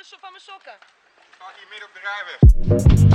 mijn, van, mijn sokken. Sta hier midden op de rijweg.